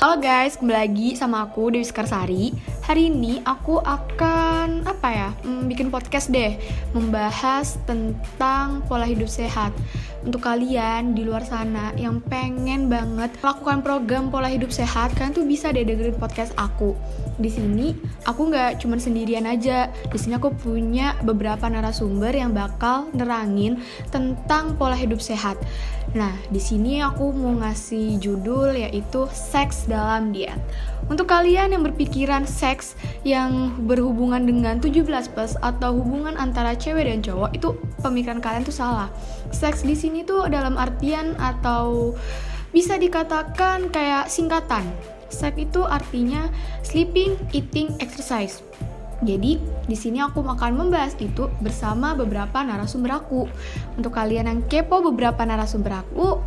Halo guys, kembali lagi sama aku Dewi Skarsari. Hari ini aku akan apa ya? Hmm, bikin podcast deh, membahas tentang pola hidup sehat. Untuk kalian di luar sana yang pengen banget lakukan program pola hidup sehat, kalian tuh bisa deh dengerin podcast aku. Di sini aku nggak cuma sendirian aja. Di sini aku punya beberapa narasumber yang bakal nerangin tentang pola hidup sehat. Nah, di sini aku mau ngasih judul yaitu seks dalam diet. Untuk kalian yang berpikiran seks yang berhubungan dengan 17 plus atau hubungan antara cewek dan cowok itu pemikiran kalian tuh salah. Seks di sini tuh dalam artian atau bisa dikatakan kayak singkatan. Seks itu artinya sleeping, eating, exercise. Jadi di sini aku akan membahas itu bersama beberapa narasumber aku. Untuk kalian yang kepo beberapa narasumber aku,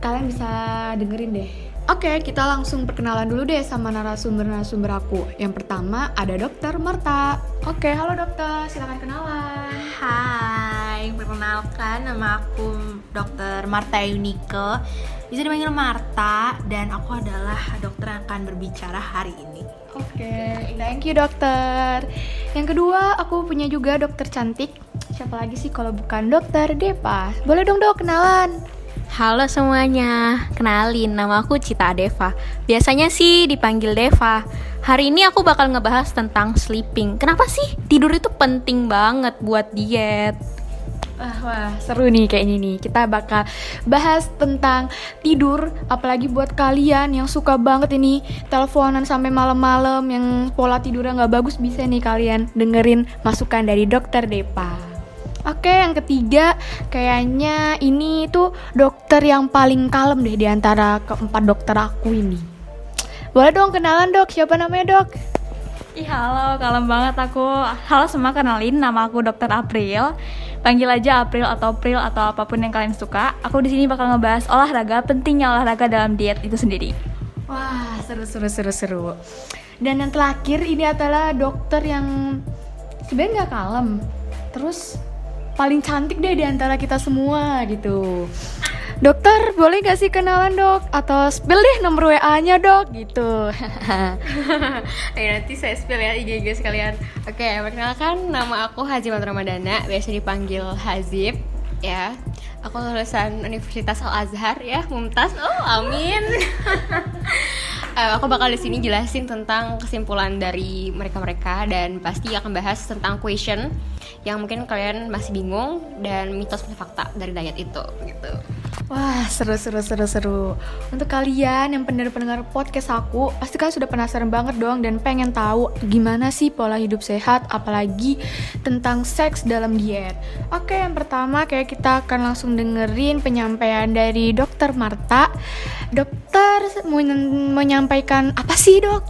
kalian bisa dengerin deh. Oke, kita langsung perkenalan dulu deh sama narasumber-narasumber aku. Yang pertama ada Dokter Marta. Oke, halo dokter, silakan kenalan. Hai, perkenalkan nama aku Dr. Marta Yunike Bisa dipanggil Marta dan aku adalah dokter yang akan berbicara hari ini Oke, thank you dokter. Yang kedua, aku punya juga dokter cantik. Siapa lagi sih kalau bukan dokter Depa? Boleh dong dok kenalan. Halo semuanya, kenalin nama aku Cita Deva. Biasanya sih dipanggil Deva. Hari ini aku bakal ngebahas tentang sleeping. Kenapa sih tidur itu penting banget buat diet? Wah, wah, seru nih kayaknya nih. Kita bakal bahas tentang tidur, apalagi buat kalian yang suka banget ini teleponan sampai malam-malam yang pola tidurnya nggak bagus bisa nih kalian dengerin masukan dari dokter Depa. Oke, yang ketiga kayaknya ini tuh dokter yang paling kalem deh di antara keempat dokter aku ini. Boleh dong kenalan dok, siapa namanya dok? Ih halo, kalem banget aku. Halo semua, kenalin nama aku Dokter April. Panggil aja April atau April atau apa pun yang kalian suka. Aku di sini bakal ngebahas olahraga, pentingnya olahraga dalam diet itu sendiri. Wah, seru seru seru seru. Dan yang terakhir ini adalah dokter yang sebenarnya nggak kalem, terus paling cantik deh di antara kita semua gitu. Dokter, boleh gak sih kenalan dok? Atau spill deh nomor WA-nya dok gitu. Ayo nanti saya spill ya IG-IG sekalian. Oke, perkenalkan nama aku Hazimat Ramadana Biasa dipanggil Hazib ya. Aku lulusan Universitas Al-Azhar ya, Mumtaz. Oh, amin. Uh, Aku bakal di sini jelasin tentang kesimpulan dari mereka-mereka Dan pasti akan bahas tentang question Yang mungkin kalian masih bingung Dan mitos dan fakta dari diet itu gitu Wah, seru seru seru seru. Untuk kalian yang pendengar-pendengar podcast aku, pasti kalian sudah penasaran banget dong dan pengen tahu gimana sih pola hidup sehat, apalagi tentang seks dalam diet. Oke, yang pertama kayak kita akan langsung dengerin penyampaian dari Dokter Marta. Dokter menyampaikan apa sih, Dok?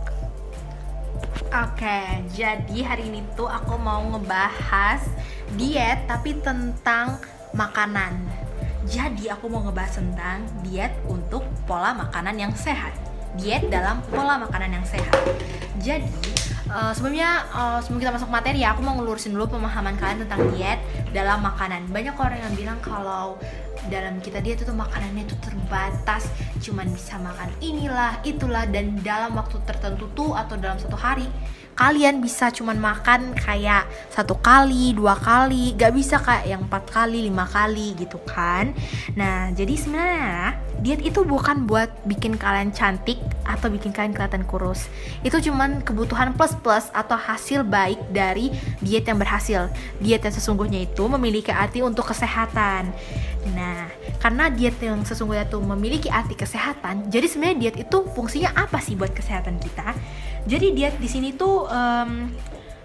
Oke, jadi hari ini tuh aku mau ngebahas diet tapi tentang makanan jadi aku mau ngebahas tentang diet untuk pola makanan yang sehat. Diet dalam pola makanan yang sehat. Jadi uh, sebelumnya uh, sebelum kita masuk materi ya, aku mau ngelurusin dulu pemahaman kalian tentang diet dalam makanan. Banyak orang yang bilang kalau dalam kita diet itu makanannya itu terbatas, cuman bisa makan inilah, itulah dan dalam waktu tertentu tuh atau dalam satu hari kalian bisa cuman makan kayak satu kali dua kali gak bisa kayak yang empat kali lima kali gitu kan. Nah jadi sebenarnya diet itu bukan buat bikin kalian cantik atau bikin kalian kelihatan kurus. Itu cuman kebutuhan plus plus atau hasil baik dari diet yang berhasil. Diet yang sesungguhnya itu memiliki arti untuk kesehatan nah karena diet yang sesungguhnya itu memiliki arti kesehatan jadi sebenarnya diet itu fungsinya apa sih buat kesehatan kita? Jadi diet di sini tuh um,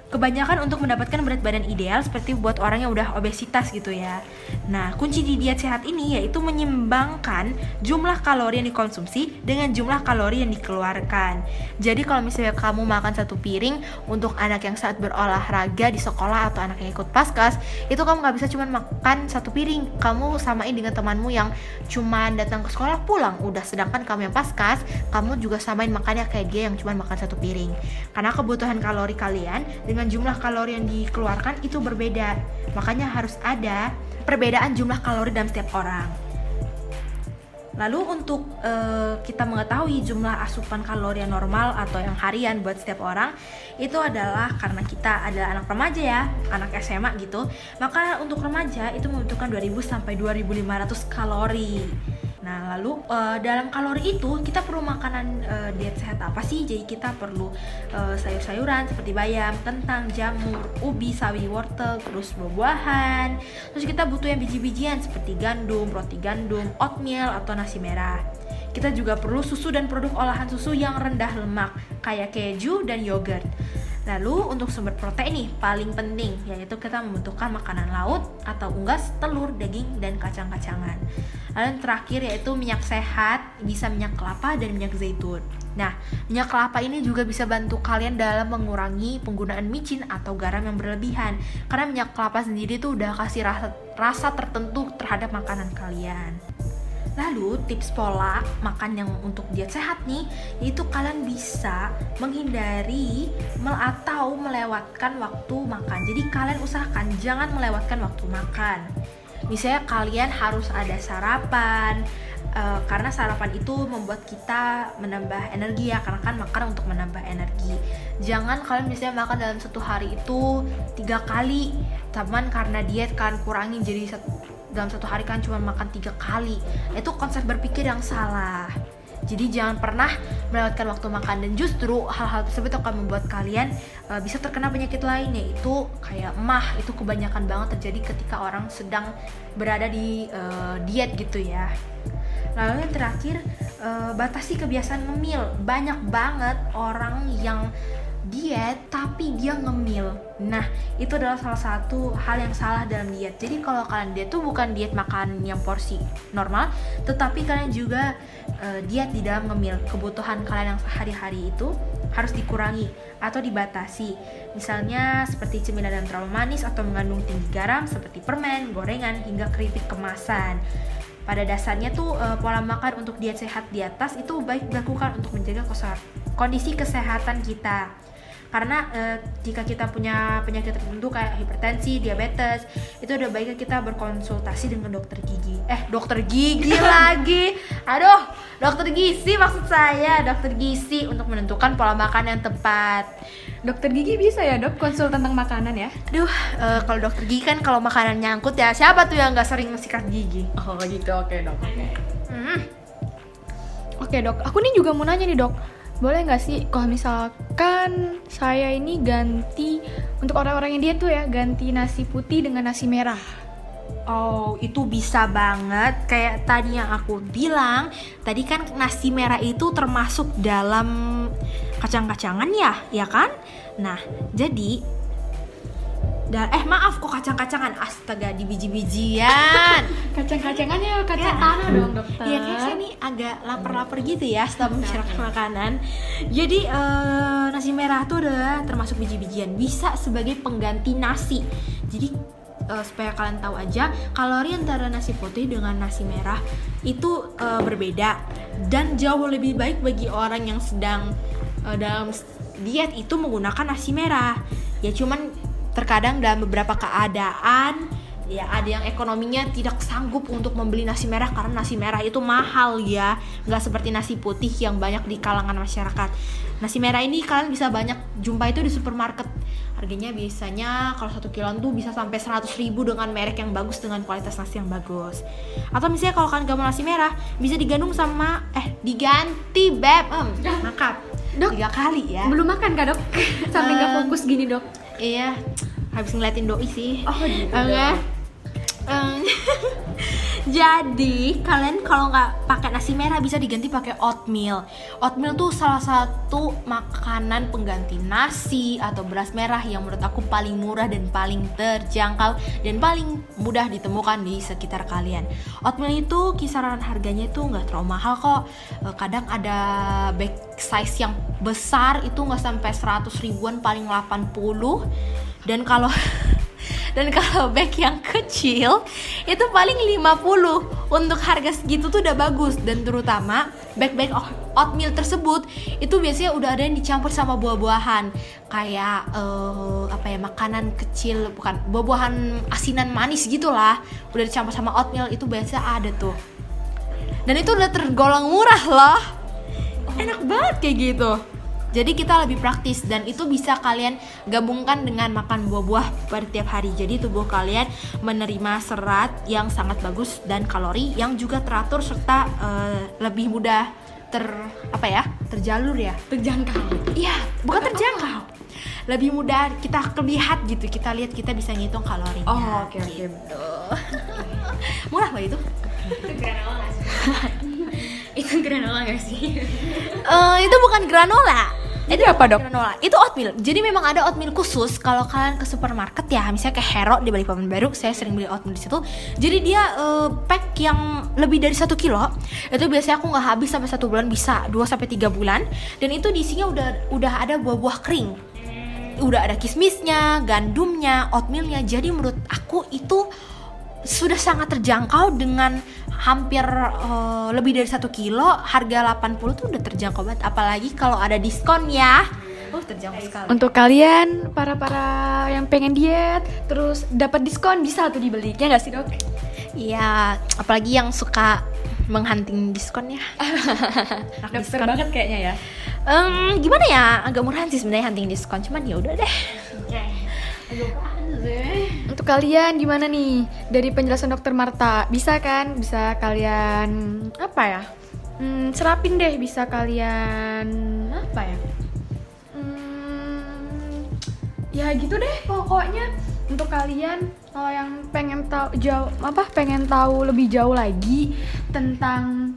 kebanyakan untuk mendapatkan berat badan ideal seperti buat orang yang udah obesitas gitu ya. Nah, kunci di diet sehat ini yaitu menyimbangkan jumlah kalori yang dikonsumsi dengan jumlah kalori yang dikeluarkan. Jadi kalau misalnya kamu makan satu piring untuk anak yang saat berolahraga di sekolah atau anak yang ikut paskas, itu kamu nggak bisa cuma makan satu piring. Kamu samain dengan temanmu yang cuma datang ke sekolah pulang. Udah sedangkan kamu yang paskas, kamu juga samain makannya kayak dia yang cuma makan satu piring. Karena kebutuhan kalori kalian dengan dengan jumlah kalori yang dikeluarkan itu berbeda. Makanya harus ada perbedaan jumlah kalori dalam setiap orang. Lalu untuk uh, kita mengetahui jumlah asupan kalori yang normal atau yang harian buat setiap orang itu adalah karena kita adalah anak remaja ya, anak SMA gitu. Maka untuk remaja itu membutuhkan 2000 sampai 2500 kalori. Nah, lalu uh, dalam kalori itu kita perlu makanan uh, diet sehat apa sih? Jadi kita perlu uh, sayur-sayuran seperti bayam, kentang, jamur, ubi, sawi, wortel, terus buah-buahan. Terus kita butuh yang biji-bijian seperti gandum, roti gandum, oatmeal atau nasi merah. Kita juga perlu susu dan produk olahan susu yang rendah lemak kayak keju dan yogurt. Lalu untuk sumber protein nih paling penting yaitu kita membutuhkan makanan laut atau unggas, telur, daging dan kacang-kacangan. Lalu yang terakhir yaitu minyak sehat, bisa minyak kelapa dan minyak zaitun. Nah, minyak kelapa ini juga bisa bantu kalian dalam mengurangi penggunaan micin atau garam yang berlebihan. Karena minyak kelapa sendiri tuh udah kasih rasa rasa tertentu terhadap makanan kalian. Lalu tips pola makan yang untuk diet sehat nih, yaitu kalian bisa menghindari atau melewatkan waktu makan. Jadi kalian usahakan jangan melewatkan waktu makan. Misalnya kalian harus ada sarapan, uh, karena sarapan itu membuat kita menambah energi ya karena kan makan untuk menambah energi jangan kalian misalnya makan dalam satu hari itu tiga kali teman karena diet kalian kurangi jadi dalam satu hari kan cuma makan tiga kali. Itu konsep berpikir yang salah. Jadi jangan pernah melewatkan waktu makan. Dan justru hal-hal tersebut akan membuat kalian uh, bisa terkena penyakit lain yaitu kayak mah. Itu kebanyakan banget terjadi ketika orang sedang berada di uh, diet gitu ya. Lalu yang terakhir uh, batasi kebiasaan ngemil. Banyak banget orang yang diet tapi dia ngemil. Nah, itu adalah salah satu hal yang salah dalam diet. Jadi kalau kalian diet tuh bukan diet makan yang porsi normal, tetapi kalian juga uh, diet di dalam ngemil. Kebutuhan kalian yang sehari-hari itu harus dikurangi atau dibatasi. Misalnya seperti cemilan yang terlalu manis atau mengandung tinggi garam seperti permen, gorengan hingga keripik kemasan pada dasarnya tuh uh, pola makan untuk diet sehat di atas itu baik dilakukan untuk menjaga kondisi kesehatan kita karena uh, jika kita punya penyakit tertentu kayak hipertensi, diabetes, itu udah baiknya kita berkonsultasi dengan dokter gigi. Eh, dokter gigi lagi. Aduh, dokter gizi maksud saya, dokter gizi untuk menentukan pola makan yang tepat. Dokter gigi bisa ya dok konsul tentang makanan ya? Duh, uh, kalau dokter gigi kan kalau makanan nyangkut ya siapa tuh yang nggak sering sikat gigi? Oh gitu, oke okay, dok. Oke. Okay. Hmm. Oke okay, dok, aku nih juga mau nanya nih dok boleh nggak sih kalau misalkan saya ini ganti untuk orang-orang yang dia tuh ya ganti nasi putih dengan nasi merah Oh, itu bisa banget. Kayak tadi yang aku bilang, tadi kan nasi merah itu termasuk dalam kacang-kacangan ya, ya kan? Nah, jadi dan eh maaf kok kacang-kacangan. Astaga di biji-bijian kacang-kacangannya kacang ya. tanah dong dokter. Iya kayak saya nih agak lapar-lapar gitu ya setelah menceritakan makanan. Jadi uh, nasi merah tuh adalah termasuk biji-bijian. Bisa sebagai pengganti nasi. Jadi uh, supaya kalian tahu aja kalori antara nasi putih dengan nasi merah itu uh, berbeda dan jauh lebih baik bagi orang yang sedang uh, dalam diet itu menggunakan nasi merah. Ya cuman terkadang dalam beberapa keadaan ya ada yang ekonominya tidak sanggup untuk membeli nasi merah karena nasi merah itu mahal ya. Nggak seperti nasi putih yang banyak di kalangan masyarakat. Nasi merah ini kalian bisa banyak jumpa itu di supermarket. Harganya biasanya kalau satu kiloan tuh bisa sampai 100 ribu dengan merek yang bagus dengan kualitas nasi yang bagus. Atau misalnya kalau kalian gak mau nasi merah bisa digandung sama eh diganti beb. Em makap dok tiga kali ya. belum makan kak dok? Sampai nggak fokus gini dok. iya habis ngeliatin doi sih. Oh gitu. Um, jadi kalian kalau nggak pakai nasi merah bisa diganti pakai oatmeal. Oatmeal tuh salah satu makanan pengganti nasi atau beras merah yang menurut aku paling murah dan paling terjangkau dan paling mudah ditemukan di sekitar kalian. Oatmeal itu kisaran harganya itu nggak terlalu mahal kok. Eh, kadang ada bag size yang besar itu nggak sampai 100 ribuan paling 80 dan kalau dan kalau bag yang kecil itu paling 50 untuk harga segitu tuh udah bagus. Dan terutama bag-bag oatmeal tersebut itu biasanya udah ada yang dicampur sama buah-buahan. Kayak uh, apa ya makanan kecil bukan buah-buahan asinan manis gitulah. Udah dicampur sama oatmeal itu biasa ada tuh. Dan itu udah tergolong murah loh. Enak banget kayak gitu jadi kita lebih praktis dan itu bisa kalian gabungkan dengan makan buah-buah pada tiap hari. Jadi tubuh kalian menerima serat yang sangat bagus dan kalori yang juga teratur serta eh, lebih mudah ter apa ya terjalur ya Terjangkau. Iya, bukan terjangkau. Lebih mudah kita lihat gitu. Kita lihat kita bisa ngitung kalorinya. Oh, oke, oke. Gitu. Murah loh itu. Itu granola gak sih? Eh, itu bukan granola. Itu apa, Dok? Granola. Itu oatmeal. Jadi memang ada oatmeal khusus kalau kalian ke supermarket ya, misalnya ke Hero di Balikpapan Baru, saya sering beli oatmeal di situ. Jadi dia eh, pack yang lebih dari satu kilo. Itu biasanya aku nggak habis sampai satu bulan bisa 2 sampai tiga bulan. Dan itu di isinya udah udah ada buah-buah kering. Udah ada kismisnya, gandumnya, oatmealnya. Jadi menurut aku itu sudah sangat terjangkau dengan hampir eh, lebih dari satu kilo harga 80 tuh udah terjangkau banget apalagi kalau ada diskon ya oh terjangkau sekali Untuk kalian para para yang pengen diet terus dapat diskon bisa tuh dibeli ya nggak sih dok? Iya, apalagi yang suka menghunting diskon ya. Diskon. banget kayaknya ya. Em, gimana ya? Agak murahan sih sebenarnya hunting diskon, cuman ya udah deh. Untuk kalian gimana nih? Dari penjelasan dokter Marta bisa kan? Bisa kalian apa ya? Hmm, serapin deh bisa kalian apa ya? Hmm, ya gitu deh pokoknya. Untuk kalian kalau yang pengen tahu jauh apa? Pengen tahu lebih jauh lagi tentang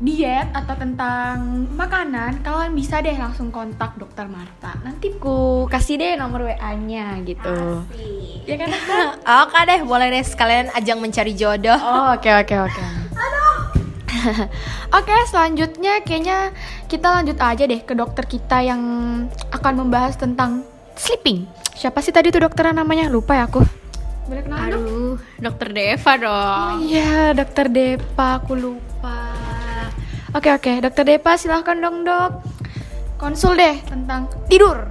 diet atau tentang makanan kalian bisa deh langsung kontak dokter Marta nanti ku kasih deh nomor WA-nya gitu ya kan Oke deh, boleh deh sekalian ajang mencari jodoh. Oh, oke oke oke. Oke, selanjutnya kayaknya kita lanjut aja deh ke dokter kita yang akan membahas tentang sleeping. Siapa sih tadi tuh dokternya namanya? Lupa ya aku. Boleh kenalan dong? Aduh, dokter Deva dong. Oh iya, dokter Depa, aku lupa. Oke oke, dokter Depa silahkan dong dok. Konsul deh tentang tidur.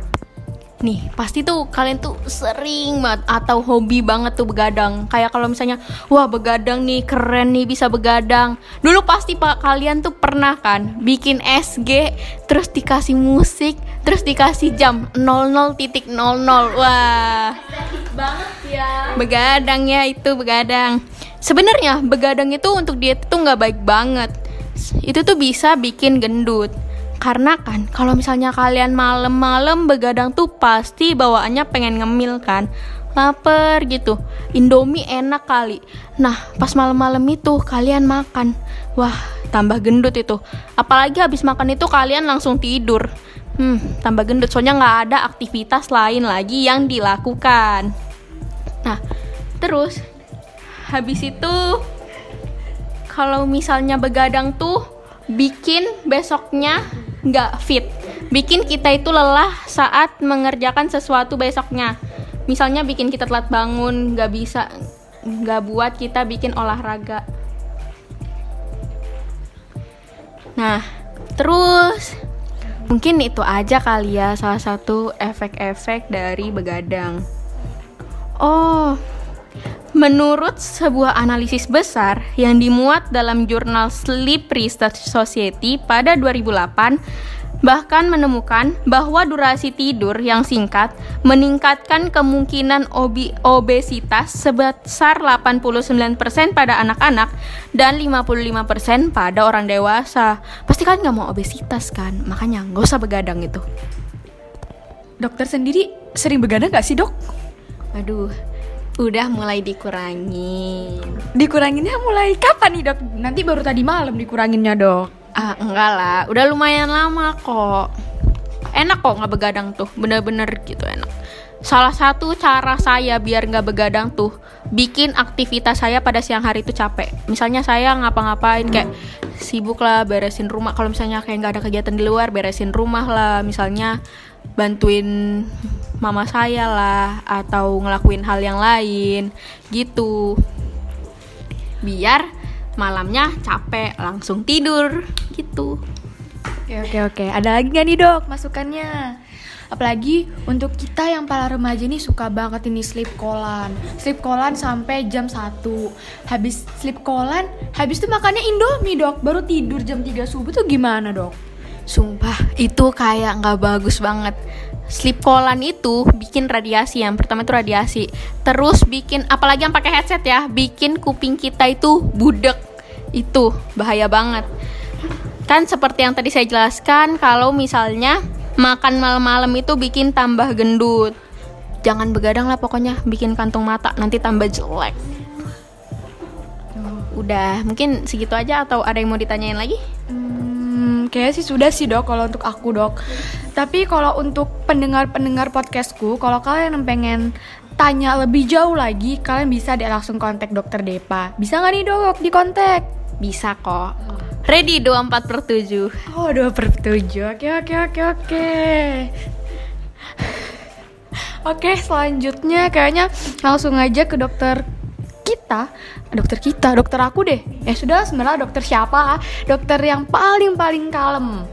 Nih, pasti tuh kalian tuh sering banget atau hobi banget tuh begadang. Kayak kalau misalnya, wah begadang nih, keren nih bisa begadang. Dulu pasti pak kalian tuh pernah kan bikin SG, terus dikasih musik, terus dikasih jam 00.00. Wah. banget ya. Begadang ya itu begadang. Sebenarnya begadang itu untuk diet tuh nggak baik banget. Itu tuh bisa bikin gendut. Karena kan kalau misalnya kalian malam-malam begadang tuh pasti bawaannya pengen ngemil kan. Laper gitu. Indomie enak kali. Nah, pas malam-malam itu kalian makan. Wah, tambah gendut itu. Apalagi habis makan itu kalian langsung tidur. Hmm, tambah gendut soalnya nggak ada aktivitas lain lagi yang dilakukan. Nah, terus habis itu kalau misalnya begadang tuh bikin besoknya nggak fit. Bikin kita itu lelah saat mengerjakan sesuatu besoknya. Misalnya bikin kita telat bangun nggak bisa nggak buat kita bikin olahraga. Nah terus mungkin itu aja kali ya salah satu efek-efek dari begadang. Oh Menurut sebuah analisis besar yang dimuat dalam jurnal Sleep Research Society pada 2008, bahkan menemukan bahwa durasi tidur yang singkat meningkatkan kemungkinan obi obesitas sebesar 89% pada anak-anak dan 55% pada orang dewasa. Pasti kan nggak mau obesitas kan, makanya nggak usah begadang itu. Dokter sendiri sering begadang gak sih dok? Aduh, udah mulai dikurangin. Dikuranginnya mulai kapan nih dok? Nanti baru tadi malam dikuranginnya dok. Ah, enggak lah, udah lumayan lama kok. Enak kok nggak begadang tuh, bener-bener gitu enak. Salah satu cara saya biar nggak begadang tuh, bikin aktivitas saya pada siang hari itu capek. Misalnya saya ngapa-ngapain kayak sibuk lah beresin rumah. Kalau misalnya kayak nggak ada kegiatan di luar, beresin rumah lah. Misalnya bantuin mama saya lah, atau ngelakuin hal yang lain, gitu biar malamnya capek langsung tidur gitu Oke oke oke. Ada lagi nggak nih dok masukannya? Apalagi untuk kita yang para remaja ini suka banget ini sleep callan. Sleep callan sampai jam 1. Habis sleep callan, habis itu makannya Indomie, Dok. Baru tidur jam 3 subuh tuh gimana, Dok? Sumpah, itu kayak nggak bagus banget. Sleep callan itu bikin radiasi yang pertama itu radiasi, terus bikin apalagi yang pakai headset ya, bikin kuping kita itu budek. Itu bahaya banget. Kan seperti yang tadi saya jelaskan, kalau misalnya makan malam-malam itu bikin tambah gendut. Jangan begadang lah pokoknya, bikin kantung mata nanti tambah jelek. Udah, mungkin segitu aja atau ada yang mau ditanyain lagi? Hmm, kayaknya sih sudah sih dok kalau untuk aku dok. Tapi kalau untuk pendengar-pendengar podcastku, kalau kalian pengen tanya lebih jauh lagi, kalian bisa deh langsung kontak dokter Depa. Bisa nggak nih dok di kontak? Bisa kok. Ready 24 per 7 Oh, 2 per 7. Oke, oke, oke, oke. Oke, selanjutnya kayaknya langsung aja ke dokter kita. Dokter kita, dokter aku deh. Ya sudah, sebenarnya dokter siapa? Dokter yang paling-paling kalem.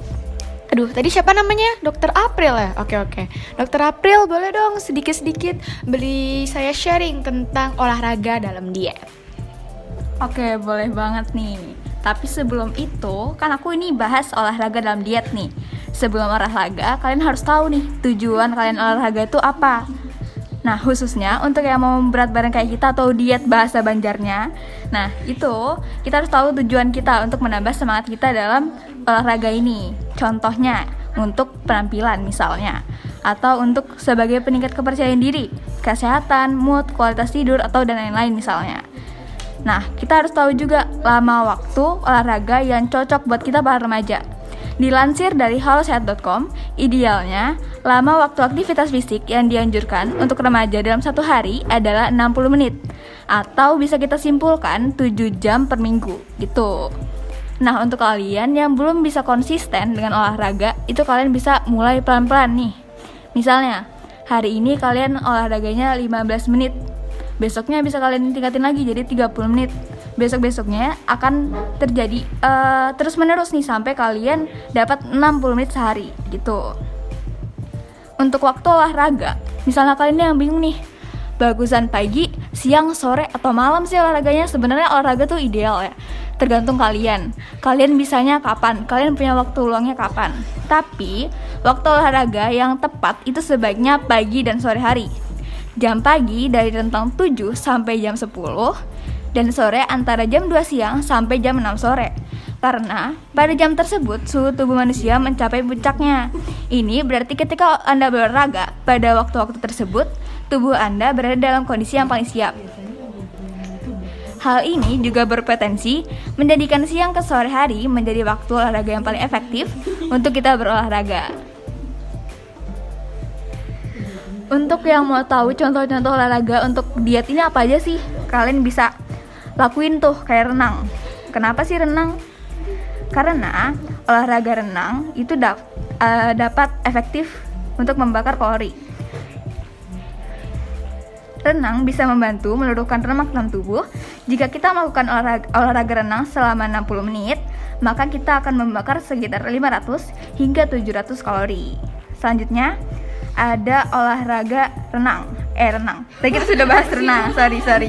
Aduh, tadi siapa namanya? Dokter April ya? Oke, oke. Dokter April, boleh dong sedikit-sedikit beli saya sharing tentang olahraga dalam diet. Oke, boleh banget nih. Tapi sebelum itu, kan aku ini bahas olahraga dalam diet nih. Sebelum olahraga, kalian harus tahu nih tujuan kalian olahraga itu apa. Nah, khususnya untuk yang mau berat badan kayak kita atau diet bahasa Banjarnya. Nah, itu kita harus tahu tujuan kita untuk menambah semangat kita dalam olahraga ini. Contohnya, untuk penampilan misalnya. Atau untuk sebagai peningkat kepercayaan diri, kesehatan, mood, kualitas tidur, atau dan lain-lain misalnya. Nah, kita harus tahu juga lama waktu olahraga yang cocok buat kita para remaja. Dilansir dari halosehat.com, idealnya lama waktu aktivitas fisik yang dianjurkan untuk remaja dalam satu hari adalah 60 menit atau bisa kita simpulkan 7 jam per minggu gitu. Nah, untuk kalian yang belum bisa konsisten dengan olahraga, itu kalian bisa mulai pelan-pelan nih. Misalnya, hari ini kalian olahraganya 15 menit. Besoknya bisa kalian tingkatin lagi jadi 30 menit besok-besoknya akan terjadi uh, terus-menerus nih sampai kalian dapat 60 menit sehari gitu. Untuk waktu olahraga, misalnya kalian yang bingung nih, bagusan pagi, siang, sore atau malam sih olahraganya? Sebenarnya olahraga tuh ideal ya. Tergantung kalian. Kalian bisanya kapan? Kalian punya waktu luangnya kapan? Tapi, waktu olahraga yang tepat itu sebaiknya pagi dan sore hari. Jam pagi dari rentang 7 sampai jam 10 dan sore antara jam 2 siang sampai jam 6 sore. Karena pada jam tersebut suhu tubuh manusia mencapai puncaknya. Ini berarti ketika Anda berolahraga pada waktu-waktu tersebut, tubuh Anda berada dalam kondisi yang paling siap. Hal ini juga berpotensi menjadikan siang ke sore hari menjadi waktu olahraga yang paling efektif untuk kita berolahraga. Untuk yang mau tahu contoh-contoh olahraga untuk diet ini apa aja sih? Kalian bisa lakuin tuh kayak renang. Kenapa sih renang? Karena olahraga renang itu dap uh, dapat efektif untuk membakar kalori. Renang bisa membantu meluruhkan lemak dalam tubuh. Jika kita melakukan olahraga, olahraga renang selama 60 menit, maka kita akan membakar sekitar 500 hingga 700 kalori. Selanjutnya, ada olahraga renang. Eh, renang. Tadi kita sudah bahas renang. Sorry, sorry.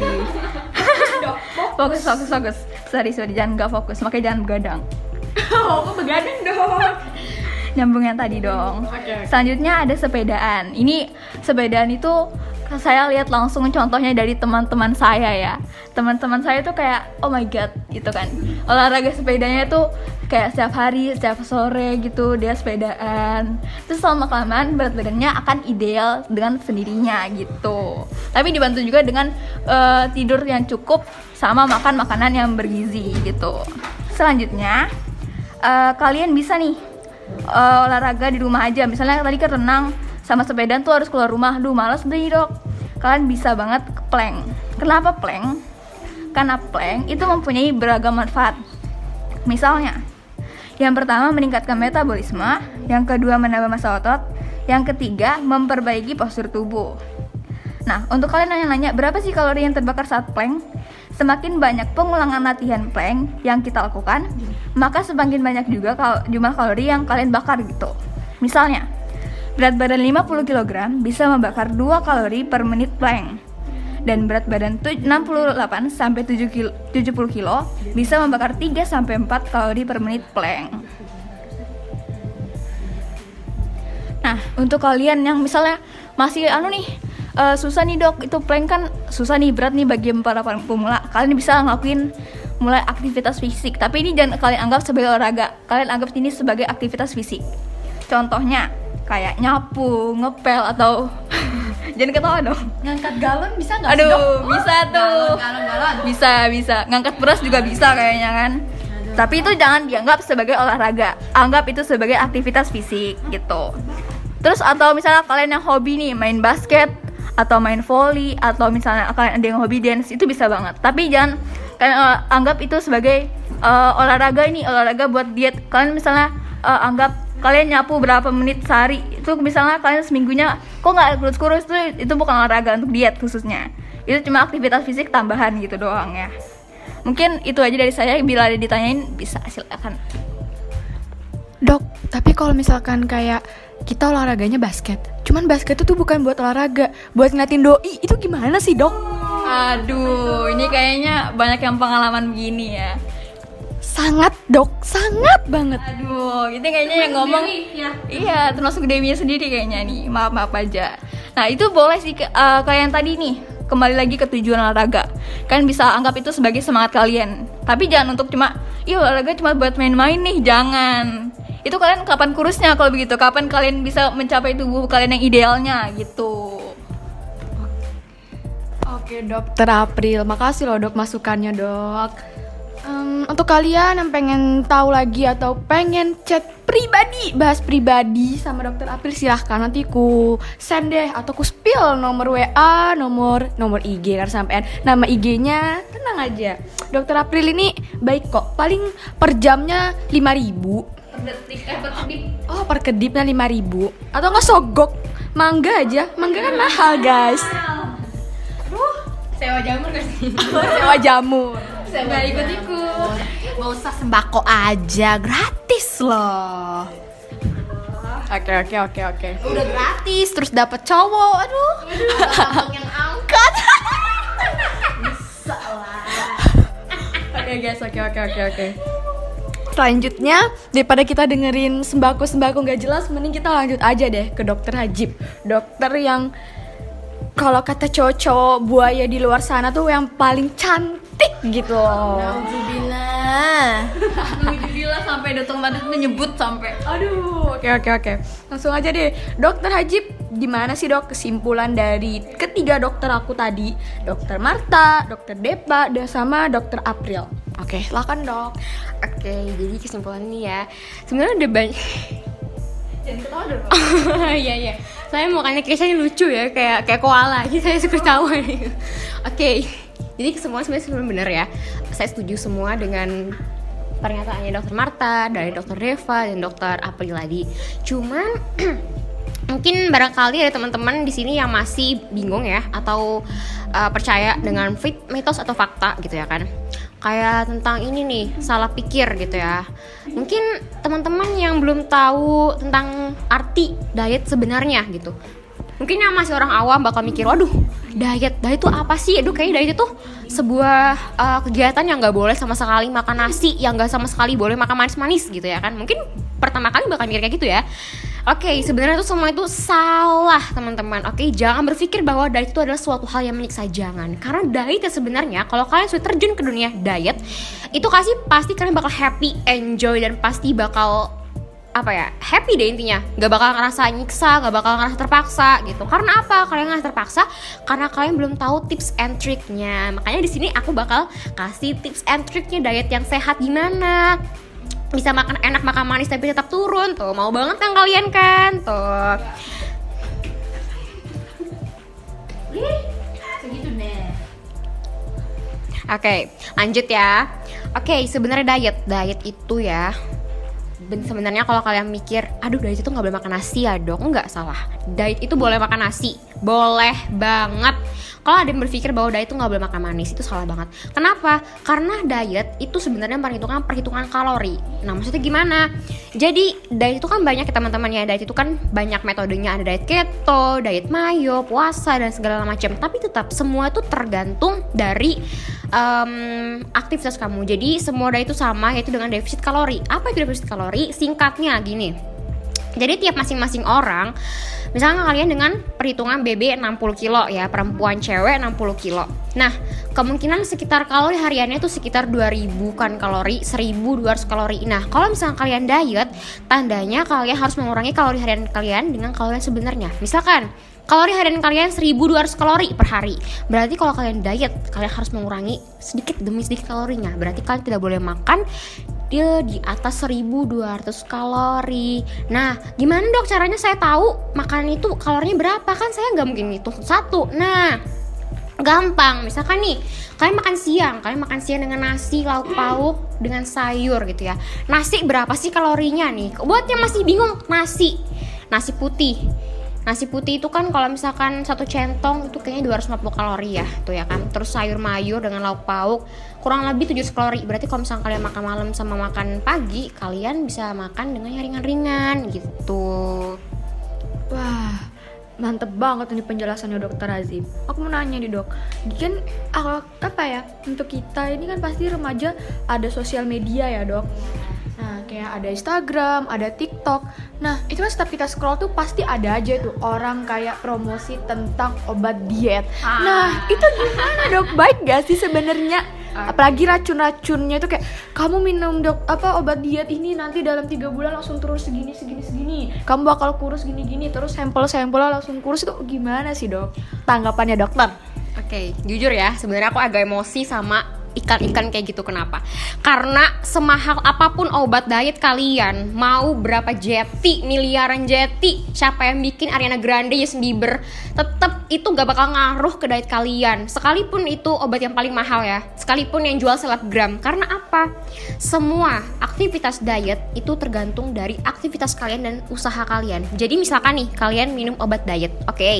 Fokus, fokus, fokus. Sorry, sorry. Jangan nggak fokus. Makanya jangan begadang. oh, kok begadang dong? Nyambung yang tadi dong. Oke, oke. Selanjutnya ada sepedaan. Ini sepedaan itu saya lihat langsung contohnya dari teman-teman saya ya. Teman-teman saya tuh kayak oh my god gitu kan. Olahraga sepedanya tuh kayak setiap hari, setiap sore gitu dia sepedaan. Terus lama kelamaan berat badannya akan ideal dengan sendirinya gitu. Tapi dibantu juga dengan eh, tidur yang cukup sama makan makanan yang bergizi gitu. Selanjutnya eh, kalian bisa nih eh, olahraga di rumah aja. Misalnya tadi kan renang sama sepedaan tuh harus keluar rumah. Duh males deh dok. Kalian bisa banget plank. Kenapa plank? Karena plank itu mempunyai beragam manfaat. Misalnya, yang pertama meningkatkan metabolisme, yang kedua menambah massa otot, yang ketiga memperbaiki postur tubuh. Nah, untuk kalian nanya-nanya berapa sih kalori yang terbakar saat plank? Semakin banyak pengulangan latihan plank yang kita lakukan, maka semakin banyak juga kal jumlah kalori yang kalian bakar gitu. Misalnya, Berat badan 50 kg bisa membakar 2 kalori per menit plank. Dan berat badan tu- 68 sampai 7 kilo, 70 kilo bisa membakar 3 sampai 4 kalori per menit plank. Nah, untuk kalian yang misalnya masih anu nih eh, susah nih dok, itu plank kan susah nih berat nih bagi para pemula. Kalian bisa ngelakuin mulai aktivitas fisik, tapi ini jangan kalian anggap sebagai olahraga. Kalian anggap ini sebagai aktivitas fisik. Contohnya kayak nyapu, ngepel atau jangan ketawa dong. Ngangkat galon bisa nggak Aduh, Dok? bisa tuh. Galon, galon, galon. Bisa, bisa. Ngangkat beras juga bisa kayaknya kan. Tapi itu jangan dianggap sebagai olahraga. Anggap itu sebagai aktivitas fisik gitu. Terus atau misalnya kalian yang hobi nih main basket atau main volley atau misalnya kalian ada yang hobi dance itu bisa banget. Tapi jangan kalian eh, anggap itu sebagai eh, olahraga ini olahraga buat diet. Kalian misalnya eh, anggap kalian nyapu berapa menit sehari. Itu misalnya kalian seminggunya kok nggak kurus-kurus itu itu bukan olahraga untuk diet khususnya. Itu cuma aktivitas fisik tambahan gitu doang ya. Mungkin itu aja dari saya. Bila ada ditanyain bisa silakan. Dok, tapi kalau misalkan kayak kita olahraganya basket, cuman basket itu tuh bukan buat olahraga, buat ngeliatin doi, itu gimana sih dok? aduh ini kayaknya banyak yang pengalaman begini ya Sangat dok, sangat banget. aduh ini kayaknya yang ngomong iya termasuk Dewi sendiri kayaknya nih. Maaf maaf aja. Nah itu boleh sih kayak yang tadi nih. Kembali lagi ke tujuan olahraga. Kalian bisa anggap itu sebagai semangat kalian. Tapi jangan untuk cuma iya olahraga cuma buat main-main nih jangan. Itu kalian kapan kurusnya kalau begitu? Kapan kalian bisa mencapai tubuh kalian yang idealnya gitu. Oke dokter April, makasih loh dok masukannya dok. Em, untuk kalian yang pengen tahu lagi atau pengen chat pribadi, bahas pribadi sama dokter April silahkan. Nanti ku send deh atau ku spill nomor WA, nomor nomor IG kan sampean. Nama IG-nya tenang aja. Dokter April ini baik kok, paling per jamnya 5000 Oh per kedipnya 5000 Atau nggak sogok. Mangga aja. Mangga kan mahal guys. Sewa jamur sih? Sewa jamur Nggak ikut-ikut. Gak usah sembako aja, gratis loh. Oke oke oke oke. Udah gratis, terus dapet cowok Aduh, abang yang angkat. Bisa lah. Oke guys oke oke oke oke. Selanjutnya daripada kita dengerin sembako-sembako nggak jelas Mending kita lanjut aja deh ke dokter Hajib. Dokter yang kalau kata cowok-cowok buaya di luar sana tuh yang paling cantik gitu loh Alhamdulillah Alhamdulillah sampai dokter Madrid menyebut sampai Aduh, oke oke oke. Langsung aja deh. Dokter Hajib, gimana sih dok kesimpulan dari ketiga dokter aku tadi? Dokter Marta, dokter Depa, dan sama dokter April. Oke, silakan dok. Oke, jadi kesimpulan ini ya. Sebenarnya udah banyak. Jangan ketawa dong. Iya iya. Saya mukanya kisahnya lucu ya, kayak kayak koala. Jadi saya suka tawa nih. Oke. Jadi kesimpulan sebenarnya benar ya. Saya setuju semua dengan pernyataannya dokter Marta, dari dokter Deva dan dokter April tadi. Cuman mungkin barangkali ada teman-teman di sini yang masih bingung ya atau uh, percaya dengan fit mitos atau fakta gitu ya kan kayak tentang ini nih salah pikir gitu ya mungkin teman-teman yang belum tahu tentang arti diet sebenarnya gitu mungkin yang masih orang awam bakal mikir waduh diet diet itu apa sih aduh kayak diet itu sebuah uh, kegiatan yang nggak boleh sama sekali makan nasi yang nggak sama sekali boleh makan manis-manis gitu ya kan mungkin pertama kali bakal mikir kayak gitu ya Oke, sebenarnya itu semua itu salah, teman-teman. Oke, jangan berpikir bahwa diet itu adalah suatu hal yang menyiksa jangan. Karena diet ya sebenarnya kalau kalian sudah terjun ke dunia diet, itu kasih pasti kalian bakal happy, enjoy dan pasti bakal apa ya happy deh intinya. Nggak bakal ngerasa nyiksa nggak bakal ngerasa terpaksa gitu. Karena apa? Kalian ngerasa terpaksa karena kalian belum tahu tips and triknya makanya di sini aku bakal kasih tips and triknya diet yang sehat gimana. Bisa makan enak makan manis tapi tetap turun. Tuh mau banget kan kalian kan? Tuh. Oke, lanjut ya. Oke, sebenarnya diet, diet itu ya sebenarnya kalau kalian mikir aduh diet itu nggak boleh makan nasi ya dok. Nggak salah. Diet itu boleh makan nasi. Boleh banget. Kalau ada yang berpikir bahwa diet itu nggak boleh makan manis itu salah banget. Kenapa? Karena diet itu sebenarnya perhitungan perhitungan kalori. Nah maksudnya gimana? Jadi diet itu kan banyak ya teman-teman ya. Diet itu kan banyak metodenya. Ada diet keto diet mayo puasa dan segala macam. Tapi tetap semua itu tergantung dari em, aktivitas kamu. Jadi semua diet itu sama yaitu dengan defisit kalori. Apa itu defisit kalori singkatnya gini. Jadi tiap masing-masing orang Misalnya kalian dengan perhitungan BB 60 kilo ya Perempuan cewek 60 kilo. Nah kemungkinan sekitar kalori hariannya itu sekitar 2000 kan kalori 1200 kalori. Nah kalau misalnya kalian diet Tandanya kalian harus mengurangi kalori harian kalian dengan kalori sebenarnya. Misalkan kalori harian kalian 1200 kalori per hari. Berarti kalau kalian diet Kalian harus mengurangi sedikit demi sedikit kalorinya. Berarti kalian tidak boleh makan dia di atas 1200 kalori. Nah, gimana dok caranya saya tahu makanan itu kalorinya berapa? Kan saya nggak mungkin hitung satu. Nah, gampang. Misalkan nih, kalian makan siang, kalian makan siang dengan nasi, lauk pauk, dengan sayur gitu ya. Nasi berapa sih kalorinya nih? Buat yang masih bingung, nasi, nasi putih. Nasi putih itu kan kalau misalkan satu centong itu kayaknya 250 kalori ya, tuh ya kan. Terus sayur mayur dengan lauk pauk kurang lebih 700 kalori. Berarti kalau misalkan kalian makan malam sama makan pagi, kalian bisa makan dengan yang ringan-ringan gitu. Wah, mantep banget ini penjelasannya dokter Azim. Aku mau nanya nih dok, kan ah, apa ya untuk kita ini kan pasti remaja ada sosial media ya dok. Nah kayak ada Instagram, ada TikTok. Nah itu kan setiap kita scroll tuh pasti ada aja tuh orang kayak promosi tentang obat diet. Nah itu gimana dok? Baik gak sih sebenarnya? Apalagi racun-racunnya itu kayak kamu minum dok apa obat diet ini nanti dalam tiga bulan langsung turun segini segini segini. Kamu bakal kurus gini gini terus sampel-sampelnya langsung kurus itu gimana sih dok? Tanggapannya dokter? Oke, jujur ya, sebenarnya aku agak emosi sama ikan-ikan kayak gitu kenapa? Karena semahal apa pun obat diet kalian, mau berapa jeti, miliaran jeti, siapa yang bikin Ariana Grande, Justin Bieber, tetap itu gak bakal ngaruh ke diet kalian. Sekalipun itu obat yang paling mahal ya, sekalipun yang jual selebgram. Karena apa? Semua aktivitas diet itu tergantung dari aktivitas kalian dan usaha kalian. Jadi misalkan nih, kalian minum obat diet, oke?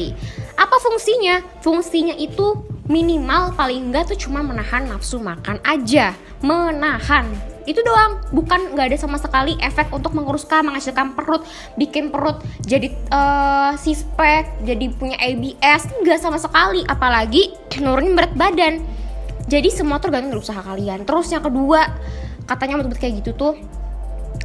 Apa fungsinya? Fungsinya itu minimal paling enggak tuh cuma menahan nafsu makan aja menahan. Itu doang bukan nggak ada sama sekali efek untuk menguruskan menghasilkan perut bikin perut jadi six pack jadi punya ABS nggak sama sekali. Apalagi nurunin berat badan. Jadi semua tergantung dari usaha kalian. Terus yang kedua katanya obat kayak gitu tuh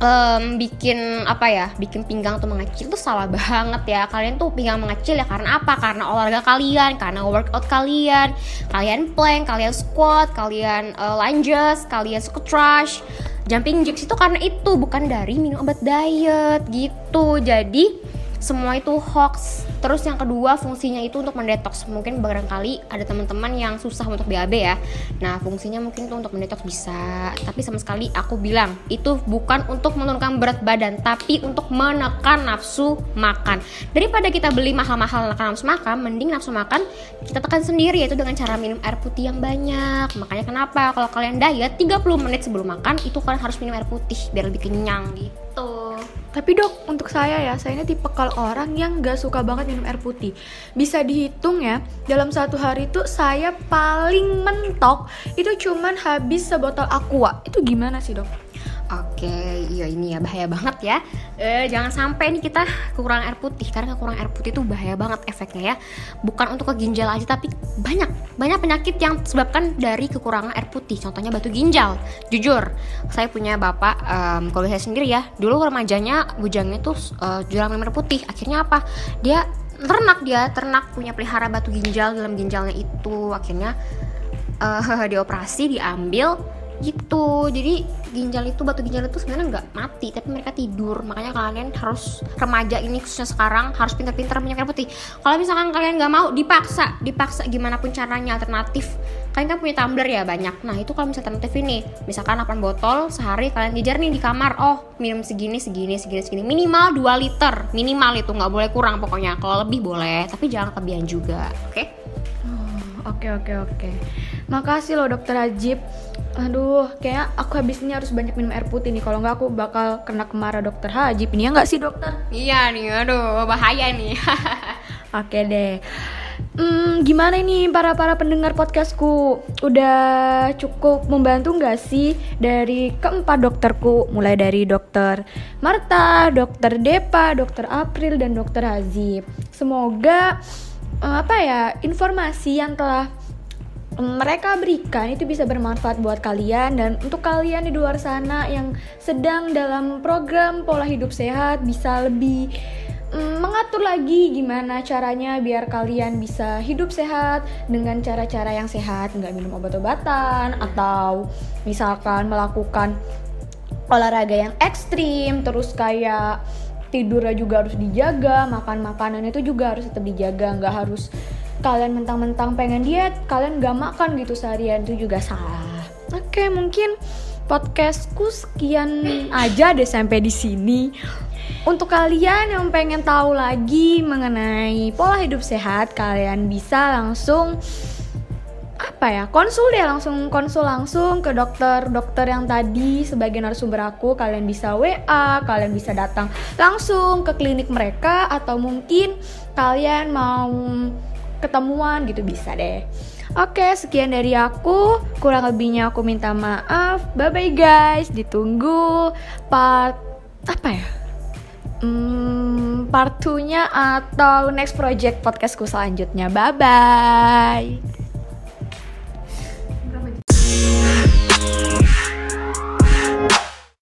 em, bikin apa ya bikin pinggang tuh mengecil tuh salah banget ya. Kalian tuh pinggang mengecil ya karena apa? Karena olahraga kalian karena workout kalian. Kalian plank kalian squat kalian eh, lunges kalian squash jumping jacks itu karena itu bukan dari minum obat diet gitu. Jadi semua itu hoax. Terus yang kedua fungsinya itu untuk mendetoks. Mungkin barangkali ada teman-teman yang susah untuk BAB ya. Nah, fungsinya mungkin itu untuk mendetoks bisa. Tapi sama sekali aku bilang itu bukan untuk menurunkan berat badan, tapi untuk menekan nafsu makan. Daripada kita beli mahal-mahal nafsu makan, mending nafsu makan kita tekan sendiri yaitu dengan cara minum air putih yang banyak. Makanya kenapa kalau kalian diet 30 menit sebelum makan itu kalian harus minum air putih biar lebih kenyang gitu. Tapi dok, untuk saya ya, saya ini tipe kalau orang yang gak suka banget minum air putih. Bisa dihitung ya, dalam satu hari itu saya paling mentok itu cuman habis sebotol aqua. Itu gimana sih dok? Oke, iya ini ya bahaya banget ya. Eh, jangan sampai nih kita kekurangan air putih karena kekurangan air putih itu bahaya banget efeknya ya. Bukan untuk ke ginjal aja tapi banyak banyak penyakit yang disebabkan dari kekurangan air putih. Contohnya batu ginjal. Jujur, saya punya bapak em, kalau saya sendiri ya. Dulu remajanya bujangnya tuh jarang minum air putih. Akhirnya apa? Dia ternak dia ternak punya pelihara batu ginjal dalam ginjalnya itu. Akhirnya eh dioperasi diambil gitu. Jadi ginjal itu batu ginjal itu sebenarnya nggak mati tapi mereka tidur. Makanya kalian harus remaja ini khususnya sekarang harus pintar-pintar minum air putih. Kalau misalkan kalian nggak mau dipaksa. Dipaksa gimana pun caranya alternatif. Kalian kan punya tumbler ya banyak. Nah itu kalau misalnya alternatif ini misalkan 8 botol sehari kalian jajar nih di kamar. Oh minum segini segini segini segini. Minimal 2 liter. Minimal itu nggak boleh kurang pokoknya. Kalau lebih boleh tapi jangan kelebihan juga oke? Oke oke oke. Makasih loh dokter Ajib. Aduh, kayak aku habis ini harus banyak minum air putih nih. Kalau nggak aku bakal kena kemarah dokter Haji. Ini ya nggak sih dokter? Iya nih, aduh bahaya nih. Oke deh. Hmm, gimana ini para para pendengar podcastku? Udah cukup membantu nggak sih dari keempat dokterku, mulai dari dokter Marta, dokter Depa, dokter April, dan dokter Hazib. Semoga eh, apa ya informasi yang telah mereka berikan itu bisa bermanfaat buat kalian dan untuk kalian di luar sana yang sedang dalam program pola hidup sehat bisa lebih mm, mengatur lagi gimana caranya biar kalian bisa hidup sehat dengan cara-cara yang sehat. Nggak minum obat-obatan atau misalkan melakukan olahraga yang ekstrim terus kayak tidurnya juga harus dijaga makan makanan itu juga harus tetap dijaga nggak harus kalian mentang-mentang pengen diet kalian gak makan gitu seharian. Itu juga salah. Oke mungkin podcastku sekian aja deh sampai di sini. Untuk kalian yang pengen tahu lagi mengenai pola hidup sehat kalian bisa langsung apa ya konsul deh langsung konsul langsung ke dokter dokter yang tadi sebagai narasumber aku. Kalian bisa WA kalian bisa datang langsung ke klinik mereka atau mungkin kalian mau ketemuan gitu bisa deh. Oke, sekian dari aku. Kurang lebihnya aku minta maaf. Bye bye guys. Ditunggu part apa ya? Hmm, part 2-nya atau next project podcastku selanjutnya. Bye bye.